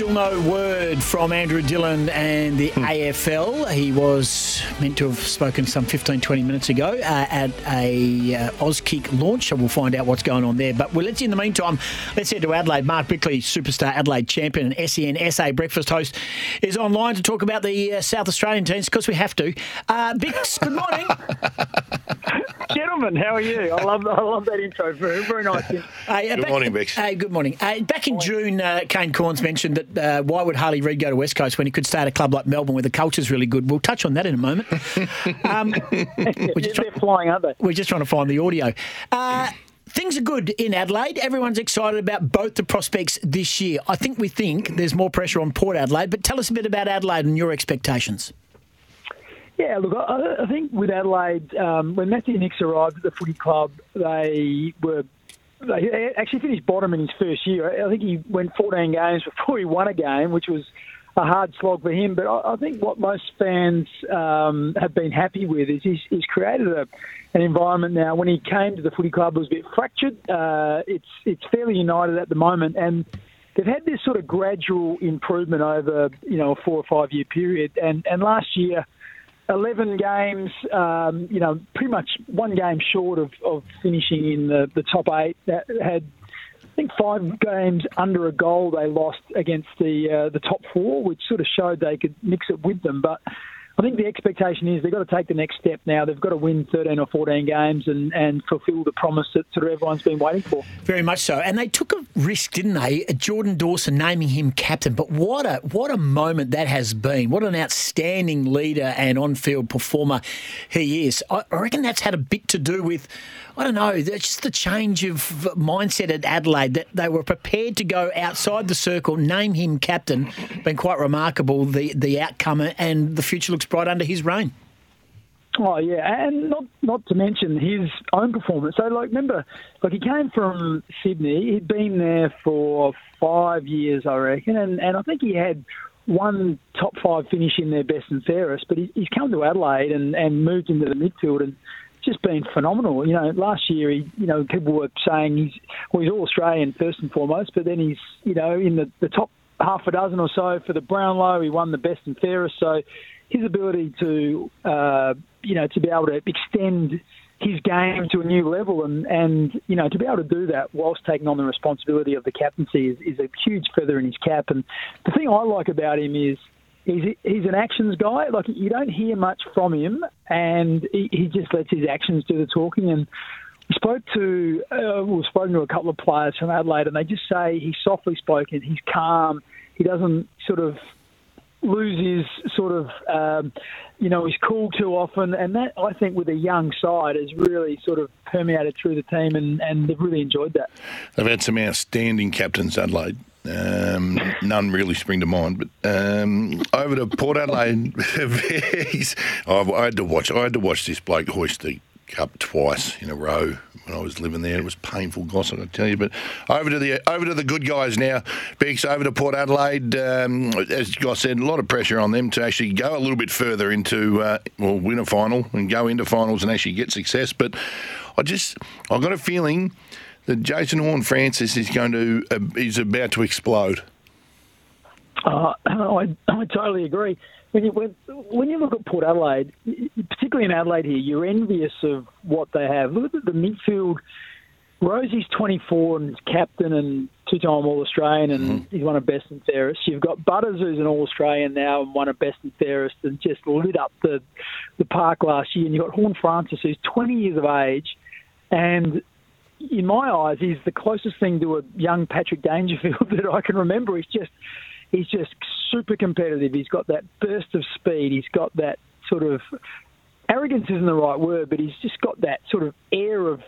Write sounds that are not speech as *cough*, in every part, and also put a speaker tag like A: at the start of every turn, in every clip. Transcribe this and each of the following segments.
A: Still no word from Andrew Dillon and the AFL. He was meant to have spoken some 15, 20 minutes ago uh, at a uh, Auskick launch. So we'll find out what's going on there. But well, let's in the meantime, let's head to Adelaide. Mark Bickley, superstar Adelaide champion and SEN SA breakfast host, is online to talk about the uh, South Australian teams because we have to. Uh, Bix, good morning. *laughs*
B: Gentlemen, how are you? I love I love that intro. Very very nice.
A: Hey, uh,
C: Good
A: back-
C: morning, Bix.
A: Hey, good morning. Uh, back in June, uh, Kane Cornes mentioned that uh, why would Harley Reid go to West Coast when he could stay at a club like Melbourne where the culture's really good? We'll touch on that in a moment. *laughs* Um, *laughs* we're, just
B: They're flying, aren't they?
A: we're just trying to find the audio. Uh, things are good in Adelaide. Everyone's excited about both the prospects this year. I think we think there's more pressure on Port Adelaide, but tell us a bit about Adelaide and your expectations.
B: Yeah, look, I, I think with Adelaide, um, when Matthew Nicks arrived at the footy club, they were they actually finished bottom in his first year. I think he went 14 games *laughs* before he won a game, which was a hard slog for him. But I, I think what most fans um, have been happy with is he's, he's created a, an environment now. When he came to the footy club, it was a bit fractured. Uh, it's it's fairly united at the moment, and they've had this sort of gradual improvement over you know a four or five year period. And and last year. 11 games, um, you know, pretty much one game short of, of finishing in the, the top eight. That had, I think, five games under a goal they lost against the uh, the top four, which sort of showed they could mix it with them. But I think the expectation is they've got to take the next step now. They've got to win 13 or 14 games and, and fulfil the promise that sort of everyone's been waiting for.
A: Very much so, and they took a risk, didn't they? Jordan Dawson naming him captain, but what a what a moment that has been! What an outstanding leader and on-field performer he is. I I reckon that's had a bit to do with, I don't know, It's just the change of mindset at Adelaide that they were prepared to go outside the circle, name him captain. Been quite remarkable the the outcome, and the future looks bright under his reign.
B: Oh yeah, and not not to mention his own performance. So like, remember, like he came from Sydney. He'd been there for five years, I reckon, and and I think he had one top five finish in their best and fairest. But he, he's come to Adelaide and and moved into the midfield and just been phenomenal. You know, last year he, you know, people were saying he's well, he's all Australian first and foremost, but then he's you know in the the top half a dozen or so for the Brownlow. He won the best and fairest, so his ability to uh, you know to be able to extend his game to a new level and and you know to be able to do that whilst taking on the responsibility of the captaincy is, is a huge feather in his cap. And the thing I like about him is. He's, he's an actions guy. Like you don't hear much from him, and he, he just lets his actions do the talking. And we spoke to uh, we've spoken to a couple of players from Adelaide, and they just say he's softly spoken, he's calm, he doesn't sort of lose his sort of um, you know he's cool too often, and that I think with a young side has really sort of permeated through the team, and, and they've really enjoyed that.
C: They've had some outstanding captains, Adelaide. Um, none really spring to mind, but um, over to Port Adelaide, *laughs* I I had to watch. I had to watch this bloke hoist the cup twice in a row when I was living there. It was painful, gossip, I tell you. But over to the over to the good guys now. Bix over to Port Adelaide. Um, as Goss said, a lot of pressure on them to actually go a little bit further into uh, well, win a final and go into finals and actually get success. But I just I've got a feeling that Jason Horne-Francis is going to uh, is about to explode.
B: Uh, *clears throat* I, I totally agree. When you when, when you look at Port Adelaide, particularly in Adelaide here, you're envious of what they have. Look at the midfield. Rozee's 24 and captain and two-time All-Australian, and he's one of best and fairest. You've got Butters, who's an All-Australian now and one of best and fairest, and just lit up the the park last year. And you've got Horn Francis, who's 20 years of age, and in my eyes, he's the closest thing to a young Patrick Dangerfield *laughs* that I can remember. He's just he's just super competitive. He's got that burst of speed. He's got that sort of arrogance isn't the right word, but he's just got that sort of air of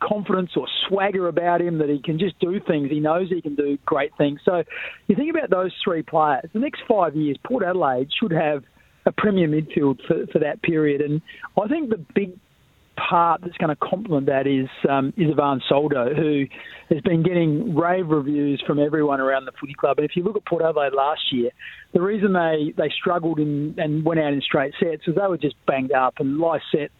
B: confidence or swagger about him that he can just do things. He knows he can do great things. So you think about those three players. The next five years, Port Adelaide should have a premier midfield for, for that period. And I think the big part that's going to complement that is um, is Ivan Soldo, who has been getting rave reviews from everyone around the footy club. And if you look at Port Adelaide last year, the reason they, they struggled in, and went out in straight sets was they were just banged up. And Lycett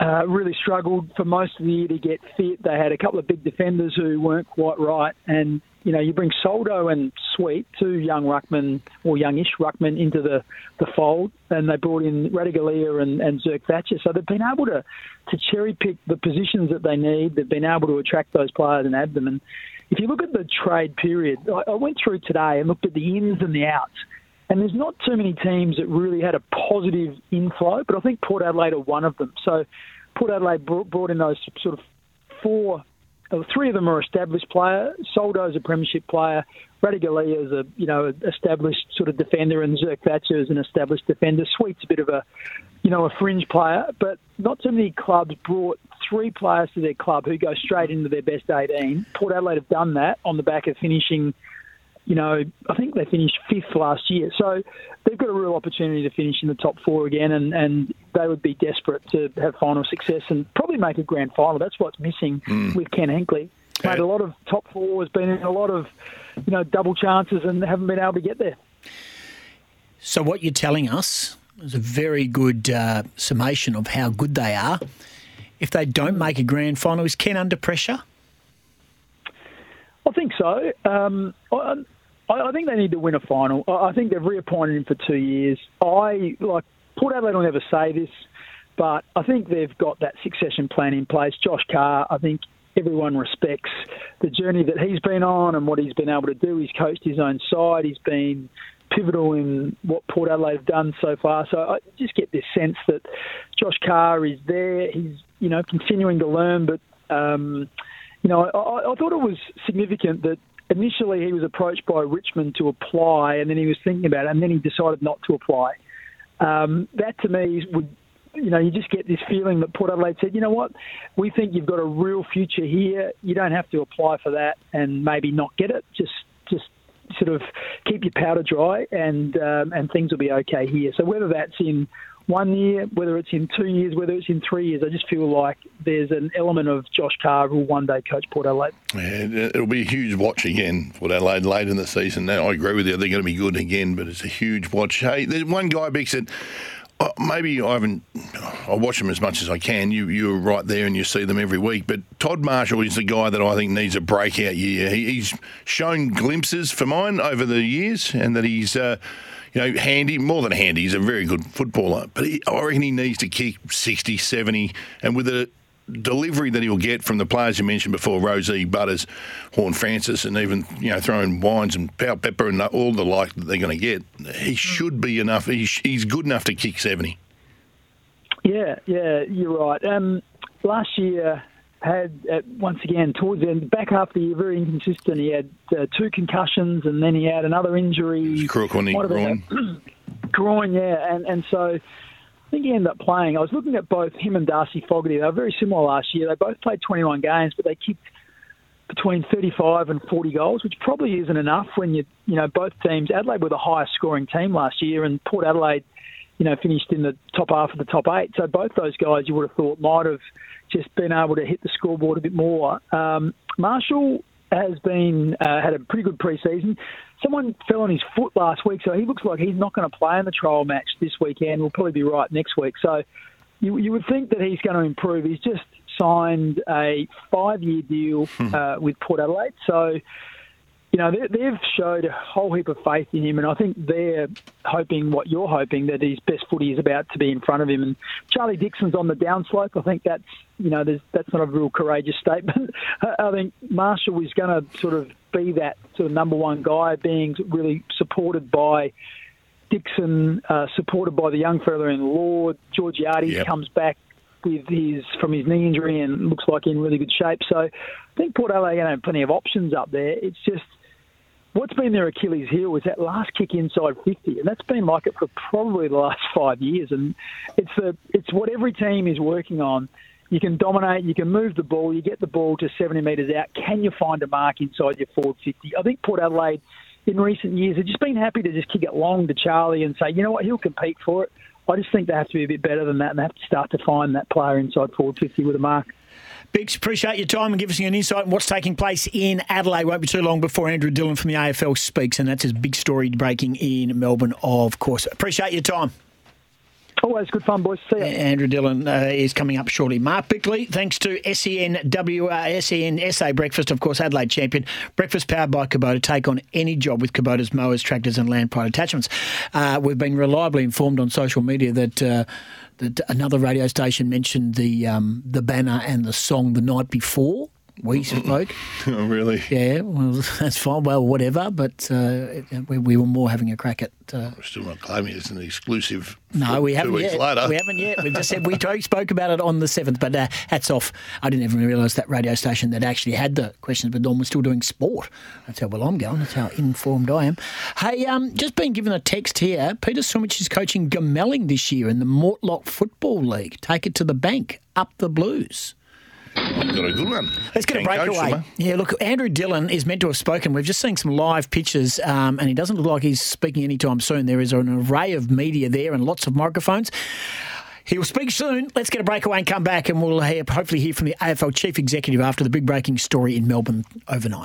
B: uh, really struggled for most of the year to get fit. They had a couple of big defenders who weren't quite right. And, you know, you bring Soldo and Sweet, two young ruckmen or youngish ruckmen into the, the fold, and they brought in Ratugolea and, and Zerk-Thatcher. So they've been able to, to cherry pick the positions that they need. They've been able to attract those players and add them. And if you look at the trade period, I, I went through today and looked at the ins and the outs. And there's not too many teams that really had a positive inflow, but I think Port Adelaide are one of them. So Port Adelaide brought in those sort of four three of them are established player. Soldo's a premiership player. Ratugolea is a you know established sort of defender, and Zerk-Thatcher is an established defender. Sweet's a bit of a you know a fringe player, but not too many clubs brought three players to their club who go straight into their best 18. Port Adelaide have done that on the back of finishing you know, I think they finished fifth last year. So they've got a real opportunity to finish in the top four again, and, and they would be desperate to have final success and probably make a grand final. That's what's missing mm. with Ken Hinkley. Made a lot of top four, has been in a lot of, you know, double chances and haven't been able to get there.
A: So what you're telling us is a very good uh, summation of how good they are. If they don't make a grand final, is Ken under pressure?
B: I think so. Um, I, I, think they need to win a final. I think they've reappointed him for two years. I like Port Adelaide will never say this, but I think they've got that succession plan in place. Josh Carr, I think everyone respects the journey that he's been on and what he's been able to do. He's coached his own side. He's been pivotal in what Port Adelaide have done so far. So I just get this sense that Josh Carr is there. He's you know continuing to learn, but um, you know I, I thought it was significant that initially he was approached by Richmond to apply, and then he was thinking about it, and then he decided not to apply. Um, that to me would, you know, you just get this feeling that Port Adelaide said, you know what, we think you've got a real future here. You don't have to apply for that and maybe not get it. Just, just sort of keep your powder dry, and um, and things will be okay here. So whether that's in one year, whether it's in two years, whether it's in three years. I just feel like there's an element of Josh Carr who will one day coach Port Adelaide.
C: Yeah, it'll be a huge watch again for Adelaide late in the season. Now, I agree with you; they're going to be good again, but it's a huge watch. Hey, there's one guy, Bix, that uh, maybe I haven't. I watch them as much as I can. You you're right there and you see them every week. But Todd Marshall is the guy that I think needs a breakout year. He, he's shown glimpses for mine over the years, and that he's. Uh, you know, handy, more than handy. He's a very good footballer. But he, I reckon he needs to kick 60, 70, and with a delivery that he'll get from the players you mentioned before, Rozee, Butters, Horne-Francis, and even, you know, throwing Wines and Powell-Pepper and all the like that they're going to get, he should be enough. He's, he's good enough to kick 70.
B: Yeah, yeah, you're right. Um, last year, had uh, once again towards the end, back half of the year, very inconsistent. He had uh, two concussions, and then he had another injury.
C: Crook on the groin. *clears throat*
B: groin, yeah, and and so think he ended up playing. I was looking at both him and Darcy Fogarty. They were very similar last year. They both played 21 games, but they kicked between 35 and 40 goals, which probably isn't enough when you you know both teams. Adelaide were the highest scoring team last year, and Port Adelaide, you know, finished in the top half of the top eight. So both those guys you would have thought might have just been able to hit the scoreboard a bit more. Um, Marshall has been uh, had a pretty good preseason. Someone fell on his foot last week, so he looks like he's not going to play in the trial match this weekend. We'll probably be right next week. So you, you would think that he's going to improve. He's just signed a five-year deal *laughs* uh, with Port Adelaide, so you know, they've showed a whole heap of faith in him, and I think they're hoping what you're hoping that his best footy is about to be in front of him. And Charlie Dixon's on the downslope. I think that's you know, that's not a real courageous statement. *laughs* I think Marshall is going to sort of be that sort of number one guy, being really supported by. Dixon, uh, supported by the young fella in Lord, Georgiades yep. comes back with his from his knee injury and looks like in really good shape. So I think Port Adelaide have plenty of options up there. It's just what's been their Achilles heel was that last kick inside 50, and that's been like it for probably the last five years. And it's the it's what every team is working on. You can dominate, you can move the ball, you get the ball to 70 metres out. Can you find a mark inside your forward 50? I think Port Adelaide in recent years have just been happy to just kick it long to Charlie and say, you know what, he'll compete for it. I just think they have to be a bit better than that and they have to start to find that player inside forward 50 with a mark.
A: Bix, appreciate your time and give us an insight on what's taking place in Adelaide. Won't be too long before Andrew Dillon from the AFL speaks, and that's his big story breaking in Melbourne, of course. Appreciate your time.
B: Always good fun, boys. See you.
A: Andrew Dillon uh, is coming up shortly. Mark Bickley, thanks to SENW, uh, SEN SA Breakfast, of course, Adelaide champion. Breakfast powered by Kubota. Take on any job with Kubota's mowers, tractors, and land pride attachments. Uh, we've been reliably informed on social media that. Uh, that another radio station mentioned the um, the banner and the song the night before we spoke. *laughs*
C: oh, really?
A: Yeah, well, *laughs* that's fine. Well, whatever. But uh, we, we, were more having a crack at. Uh,
C: We're still not claiming it's an exclusive.
A: No, we haven't
C: two weeks
A: yet.
C: Later.
A: We haven't yet. We've just said we spoke about it on the seventh. But uh, hats off. I didn't even realise that radio station that actually had the questions, but Dawn was still doing sport. That's how well I'm going. That's how informed I am. Hey, um, just been given a text here. Peter Sumich is coaching Goomalling this year in the Mortlock Football League. Take it to the bank. Up the Blues.
C: You've got a good one.
A: Let's get
C: Can
A: a breakaway. Yeah, look, Andrew Dillon is meant to have spoken. We've just seen some live pictures, um, and he doesn't look like he's speaking anytime soon. There is an array of media there and lots of microphones. He will speak soon. Let's get a breakaway and come back, and we'll hear, hopefully hear from the AFL chief executive after the big breaking story in Melbourne overnight.